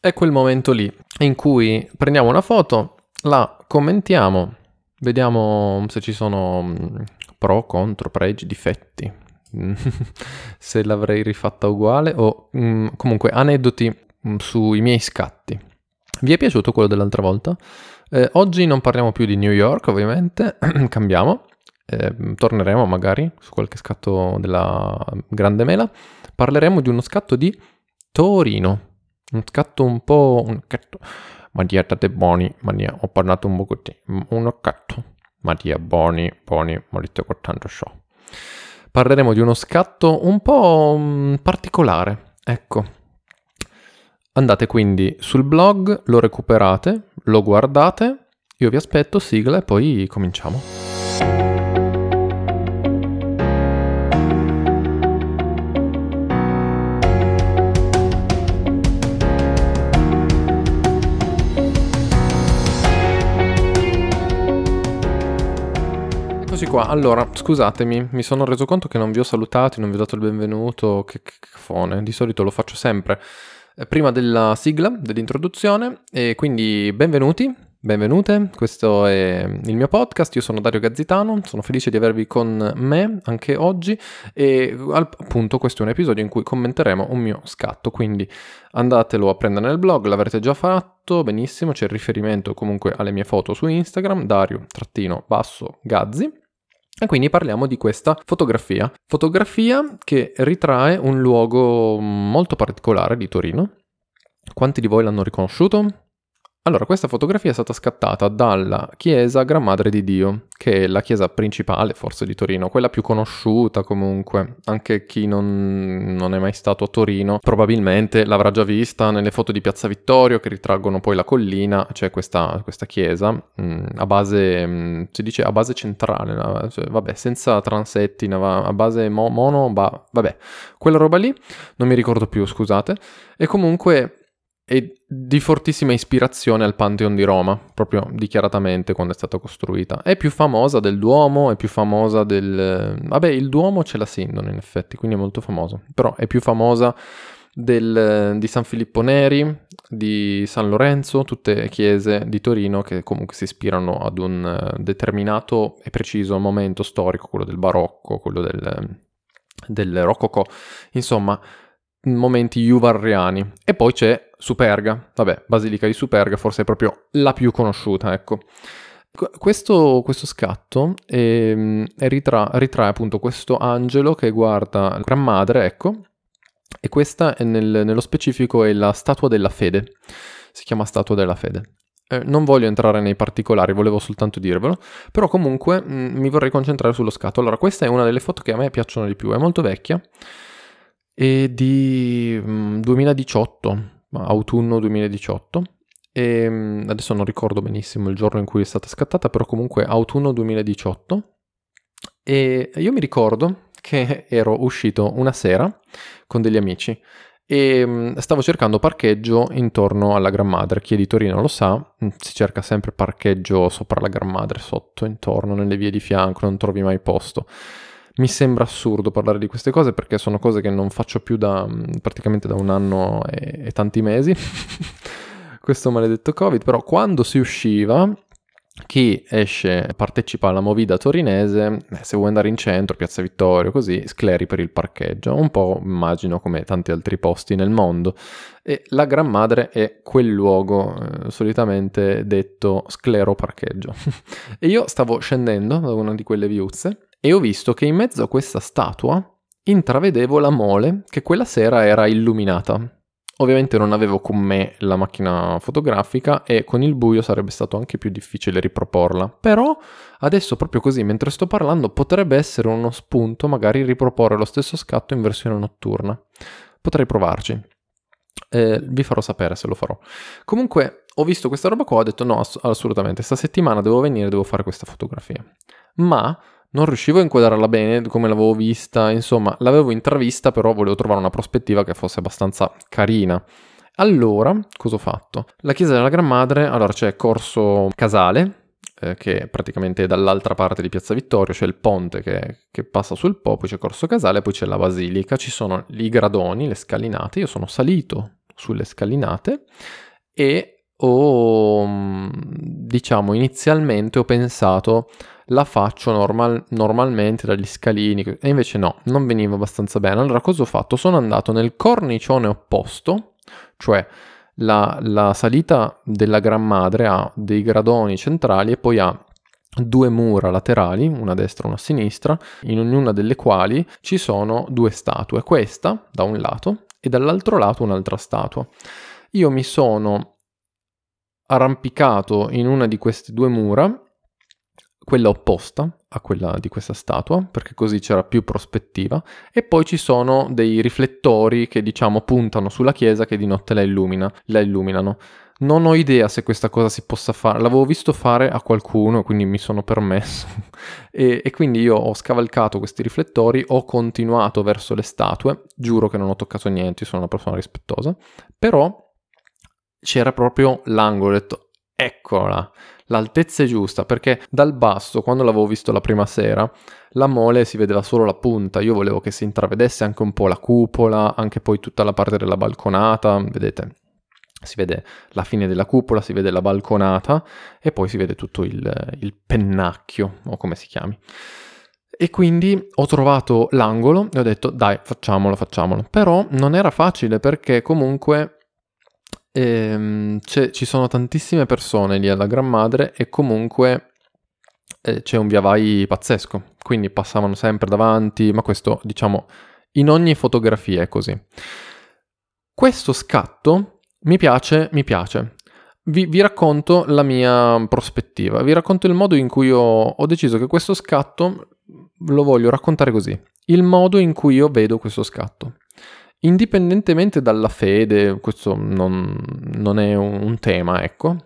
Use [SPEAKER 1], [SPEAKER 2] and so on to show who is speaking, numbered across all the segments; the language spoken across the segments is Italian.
[SPEAKER 1] È quel momento lì in cui prendiamo una foto, la commentiamo, vediamo se ci sono mm, pro, contro, pregi, difetti, se l'avrei rifatta uguale o mm, comunque aneddoti mm, sui miei scatti. Vi è piaciuto quello dell'altra volta? Eh, oggi non parliamo più di New York, ovviamente, cambiamo. Eh, torneremo magari su qualche scatto della Grande Mela. Parleremo di uno scatto di Torino. Un scatto un po'... Un scatto. Ma dieta buoni, ma ho parlato un po' così. Uno scatto. Ma dia buoni, buoni, morite con tanto show. Parleremo di uno scatto un po' mm, particolare. Ecco. Andate quindi sul blog, lo recuperate, lo guardate. Io vi aspetto, sigla e poi cominciamo. Qua. Allora, scusatemi, mi sono reso conto che non vi ho salutati, non vi ho dato il benvenuto. Che cafone, di solito lo faccio sempre eh, prima della sigla, dell'introduzione. E quindi benvenuti, benvenute. Questo è il mio podcast. Io sono Dario Gazzitano, sono felice di avervi con me anche oggi. E appunto, questo è un episodio in cui commenteremo un mio scatto. Quindi andatelo a prendere nel blog, l'avrete già fatto. Benissimo, c'è il riferimento comunque alle mie foto su Instagram, Dario-Gazzi. E quindi parliamo di questa fotografia. Fotografia che ritrae un luogo molto particolare di Torino. Quanti di voi l'hanno riconosciuto? Allora, questa fotografia è stata scattata dalla chiesa Gran Madre di Dio, che è la chiesa principale forse di Torino, quella più conosciuta comunque. Anche chi non, non, è mai stato a Torino probabilmente l'avrà già vista nelle foto di Piazza Vittorio che ritraggono poi la collina, c'è questa, questa chiesa mh, mm, a base, mh, mm, si dice a base centrale, cioè, vabbè, senza transetti, a base mo- mono, ba- vabbè, quella roba lì, non mi ricordo più, scusate. E comunque e di fortissima ispirazione al Pantheon di Roma, proprio dichiaratamente quando è stata costruita. È più famosa del Duomo, è più famosa del... Vabbè, il Duomo c'è la Sindone in effetti, quindi è molto famosa, però è più famosa del, di San Filippo Neri, di San Lorenzo, tutte chiese di Torino che comunque si ispirano ad un determinato e preciso momento storico, quello del barocco, quello del, del rococò, insomma momenti juvarriani. E poi c'è Superga, vabbè, Basilica di Superga forse è proprio la più conosciuta, ecco. Questo, questo scatto è, ehm, è ritra, ritrae appunto questo angelo che guarda la Gran Madre, ecco, e questa è nel, nello specifico è la statua della fede, si chiama statua della fede. Eh, non voglio entrare nei particolari, volevo soltanto dirvelo, però comunque mh, mm, mi vorrei concentrare sullo scatto. Allora, questa è una delle foto che a me piacciono di più, è molto vecchia, è di 2018, mm, autunno 2018. E mm, adesso non ricordo benissimo il giorno in cui è stata scattata, però comunque autunno 2018. E io mi ricordo che ero uscito una sera con degli amici e mm, stavo cercando parcheggio intorno alla Gran Madre. Chi è di Torino lo sa, si cerca sempre parcheggio sopra la Gran Madre, sotto, intorno, nelle vie di fianco, non trovi mai posto mi sembra assurdo parlare di queste cose perché sono cose che non faccio più da mm, praticamente da un anno e, e tanti mesi. Questo maledetto Covid, però quando si usciva chi esce partecipa alla movida torinese, eh, se vuoi andare in centro, Piazza Vittorio, così, scleri per il parcheggio, un po' immagino come tanti altri posti nel mondo. E la Gran Madre è quel luogo eh, solitamente detto sclero parcheggio. e io stavo scendendo da una di quelle viuzze e ho visto che in mezzo a questa statua intravedevo la mole che quella sera era illuminata. Ovviamente non avevo con me la macchina fotografica e con il buio sarebbe stato anche più difficile riproporla. Però adesso proprio così, mentre sto parlando, potrebbe essere uno spunto magari riproporre lo stesso scatto in versione notturna. Potrei provarci. Eh, vi farò sapere se lo farò. Comunque ho visto questa roba qua, ho detto no, ass- assolutamente, sta settimana devo venire, devo fare questa fotografia. Ma non riuscivo a inquadrarla bene come l'avevo vista, insomma, l'avevo intravista, però volevo trovare una prospettiva che fosse abbastanza carina. Allora, cosa ho fatto? La chiesa della Gran Madre, allora c'è Corso Casale, eh, che praticamente è dall'altra parte di Piazza Vittorio, c'è il ponte che, che, passa sul Po, poi c'è Corso Casale, poi c'è la Basilica, ci sono i gradoni, le scalinate, io sono salito sulle scalinate e ho, mm, diciamo, inizialmente ho pensato la faccio normal- normalmente dagli scalini e invece no, non veniva abbastanza bene. Allora cosa ho fatto? Sono andato nel cornicione opposto, cioè la, la salita della Gran Madre ha dei gradoni centrali e poi ha due mura laterali, una a destra e una a sinistra, in ognuna delle quali ci sono due statue, questa da un lato e dall'altro lato un'altra statua. Io mi sono arrampicato in una di queste due mura, quella opposta a quella di questa statua, perché così c'era più prospettiva, e poi ci sono dei riflettori che diciamo puntano sulla chiesa che di notte la, illumina, la illuminano. Non ho idea se questa cosa si possa fare, l'avevo visto fare a qualcuno, quindi mi sono permesso. e, e, quindi io ho scavalcato questi riflettori, ho continuato verso le statue, giuro che non ho toccato niente, sono una persona rispettosa, però c'era proprio l'angolo, ho detto, eccola, l'altezza è giusta, perché dal basso, quando l'avevo visto la prima sera, la mole si vedeva solo la punta, io volevo che si intravedesse anche un po' la cupola, anche poi tutta la parte della balconata, vedete, si vede la fine della cupola, si vede la balconata e poi si vede tutto il, il pennacchio, o come si chiami. E quindi ho trovato l'angolo e ho detto dai facciamolo, facciamolo. Però non era facile perché comunque ehm, ci sono tantissime persone lì alla Gran Madre e comunque eh, c'è un via vai pazzesco. Quindi passavano sempre davanti, ma questo diciamo in ogni fotografia è così. Questo scatto mi piace, mi piace. Vi, vi, racconto la mia prospettiva, vi racconto il modo in cui ho, ho deciso che questo scatto lo voglio raccontare così. Il modo in cui io vedo questo scatto. Indipendentemente dalla fede, questo non, non è un, un tema, ecco,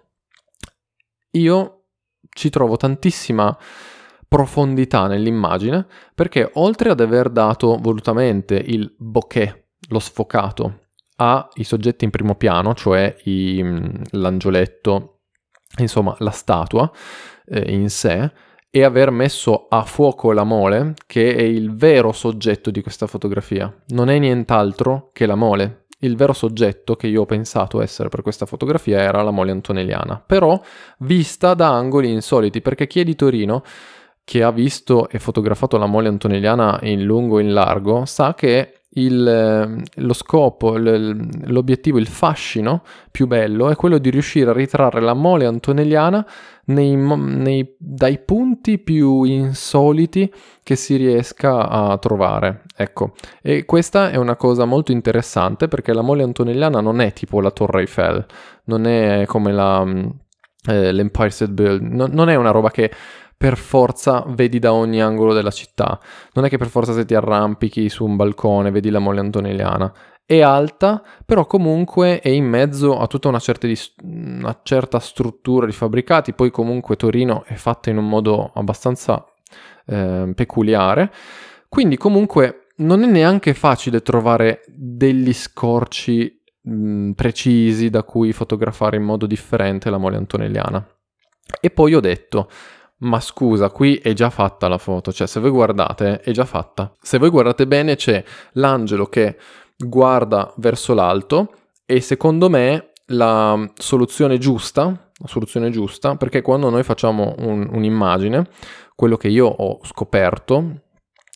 [SPEAKER 1] io ci trovo tantissima profondità nell'immagine perché oltre ad aver dato volutamente il bokeh, lo sfocato, ha i soggetti in primo piano, cioè i, mm, l'angioletto, insomma la statua eh, in sé, e aver messo a fuoco la mole, che è il vero soggetto di questa fotografia. Non è nient'altro che la mole. Il vero soggetto che io ho pensato essere per questa fotografia era la mole antonelliana, però vista da angoli insoliti, perché chi è di Torino che ha visto e fotografato la mole antonelliana in lungo e in largo sa che il, ehm, lo scopo, l'obiettivo, il fascino più bello è quello di riuscire a ritrarre la mole antonelliana nei, nei, dai punti più insoliti che si riesca a trovare. Ecco, e questa è una cosa molto interessante perché la mole antonelliana non è tipo la Torre Eiffel, non è come la, eh, l'Empire State Building, no, non è una roba che per forza vedi da ogni angolo della città. Non è che per forza se ti arrampichi su un balcone vedi la mole antonelliana. È alta, però comunque è in mezzo a tutta una certa, di, una certa struttura di fabbricati. Poi comunque Torino è fatta in un modo abbastanza eh, peculiare. Quindi comunque non è neanche facile trovare degli scorci mh, precisi da cui fotografare in modo differente la mole antonelliana. E poi ho detto, ma scusa, qui è già fatta la foto, cioè se voi guardate è già fatta. Se voi guardate bene c'è l'angelo che guarda verso l'alto e secondo me la soluzione giusta, la soluzione giusta, perché quando noi facciamo un, un'immagine, quello che io ho scoperto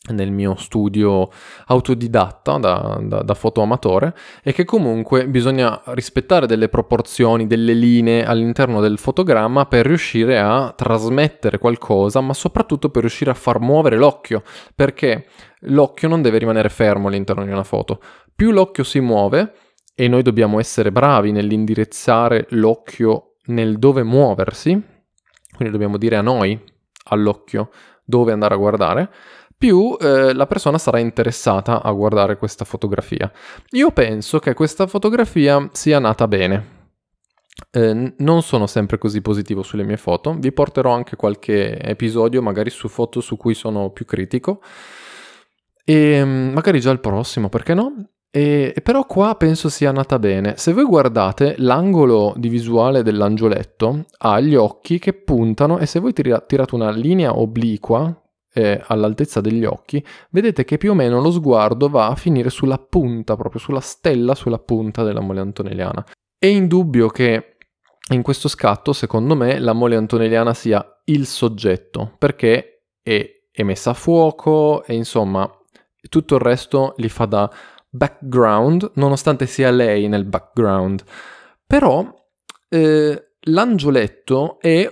[SPEAKER 1] nel mio studio autodidatta da, da, da fotoamatore è che comunque bisogna rispettare delle proporzioni, delle linee all'interno del fotogramma per riuscire a trasmettere qualcosa, ma soprattutto per riuscire a far muovere l'occhio, perché l'occhio non deve rimanere fermo all'interno di una foto. Più l'occhio si muove, e noi dobbiamo essere bravi nell'indirizzare l'occhio nel dove muoversi, quindi dobbiamo dire a noi, all'occhio, dove andare a guardare, più eh, la persona sarà interessata a guardare questa fotografia. Io penso che questa fotografia sia nata bene. Eh, non sono sempre così positivo sulle mie foto, vi porterò anche qualche episodio magari su foto su cui sono più critico e mm, magari già il prossimo, perché no? E, però qua penso sia nata bene. Se voi guardate l'angolo di visuale dell'angioletto ha gli occhi che puntano e se voi tirate una linea obliqua eh, all'altezza degli occhi, vedete che più o meno lo sguardo va a finire sulla punta, proprio sulla stella, sulla punta della mole antonelliana. È indubbio che in questo scatto, secondo me, la mole antonelliana sia il soggetto, perché è, è messa a fuoco e insomma tutto il resto li fa da background, nonostante sia lei nel background. Però eh, l'angioletto è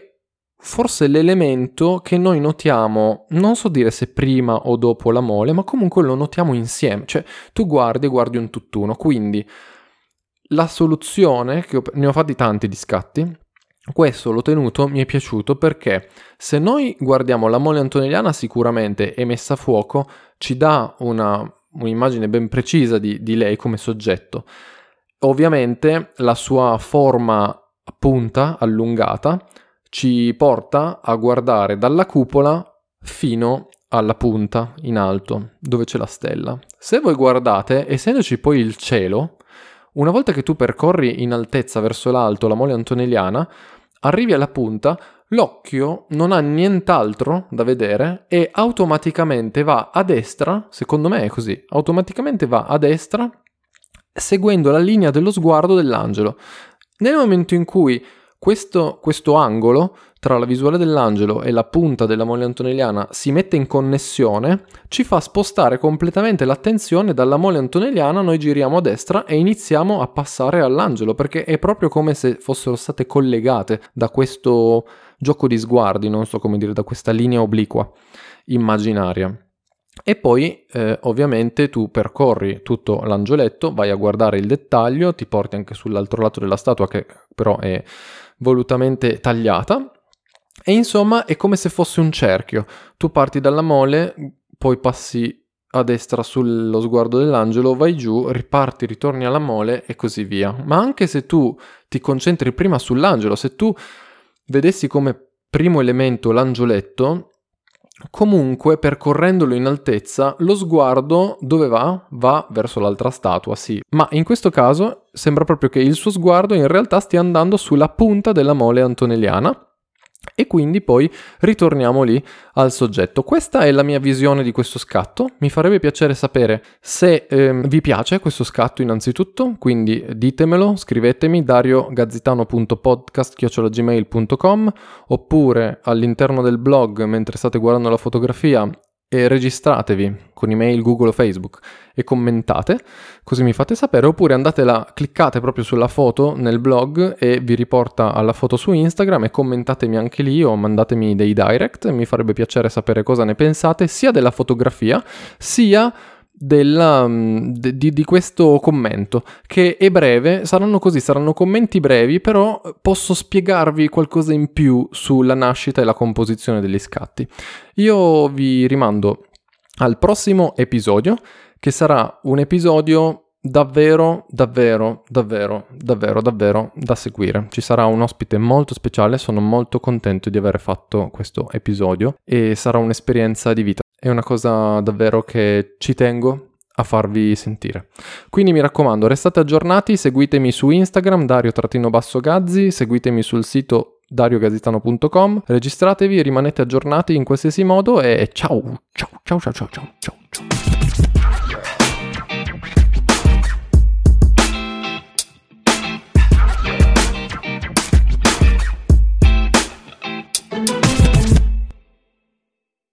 [SPEAKER 1] forse l'elemento che noi notiamo, non so dire se prima o dopo la mole, ma comunque lo notiamo insieme. Cioè, tu guardi e guardi un tutt'uno, quindi la soluzione, che ho, ne ho fatti tanti di scatti, questo l'ho tenuto, mi è piaciuto perché se noi guardiamo la mole antonelliana sicuramente è messa a fuoco, ci dà una, un'immagine ben precisa di, di lei come soggetto. Ovviamente la sua forma punta, allungata, ci porta a guardare dalla cupola fino alla punta in alto, dove c'è la stella. Se voi guardate, essendoci poi il cielo, una volta che tu percorri in altezza verso l'alto la mole antonelliana, arrivi alla punta, l'occhio non ha nient'altro da vedere e automaticamente va a destra, secondo me è così, automaticamente va a destra seguendo la linea dello sguardo dell'angelo. Nel momento in cui questo, questo, angolo tra la visuale dell'angelo e la punta della mole antonelliana si mette in connessione, ci fa spostare completamente l'attenzione dalla mole antonelliana, noi giriamo a destra e iniziamo a passare all'angelo, perché è proprio come se fossero state collegate da questo gioco di sguardi, non so come dire, da questa linea obliqua immaginaria. E poi eh, ovviamente tu percorri tutto l'angioletto, vai a guardare il dettaglio, ti porti anche sull'altro lato della statua che però è volutamente tagliata. E insomma è come se fosse un cerchio. Tu parti dalla mole, poi passi a destra sullo sguardo dell'angelo, vai giù, riparti, ritorni alla mole e così via. Ma anche se tu ti concentri prima sull'angelo, se tu vedessi come primo elemento l'angioletto, Comunque, percorrendolo in altezza, lo sguardo dove va? Va verso l'altra statua, sì. Ma in questo caso sembra proprio che il suo sguardo in realtà stia andando sulla punta della mole antonelliana e quindi poi ritorniamo lì al soggetto. Questa è la mia visione di questo scatto. Mi farebbe piacere sapere se ehm, vi piace questo scatto innanzitutto, quindi ditemelo, scrivetemi dariogazzitano.podcast.gmail.com oppure all'interno del blog mentre state guardando la fotografia e registratevi con email, Google o Facebook e commentate, così mi fate sapere, oppure andate là, cliccate proprio sulla foto nel blog e vi riporta alla foto su Instagram e commentatemi anche lì o mandatemi dei direct, mi farebbe piacere sapere cosa ne pensate sia della fotografia sia della, mm, di, di, questo commento, che è breve, saranno così, saranno commenti brevi, però posso spiegarvi qualcosa in più sulla nascita e la composizione degli scatti. Io vi rimando al prossimo episodio, che sarà un episodio davvero, davvero, davvero, davvero, davvero da seguire. Ci sarà un ospite molto speciale, sono molto contento di aver fatto questo episodio e sarà un'esperienza di vita. È una cosa davvero che ci tengo a farvi sentire. Quindi mi raccomando, restate aggiornati, seguitemi su Instagram dario-gazzi, seguitemi sul sito dariogazitano.com, registratevi, rimanete aggiornati in qualsiasi modo e ciao, ciao, ciao, ciao, ciao, ciao. ciao.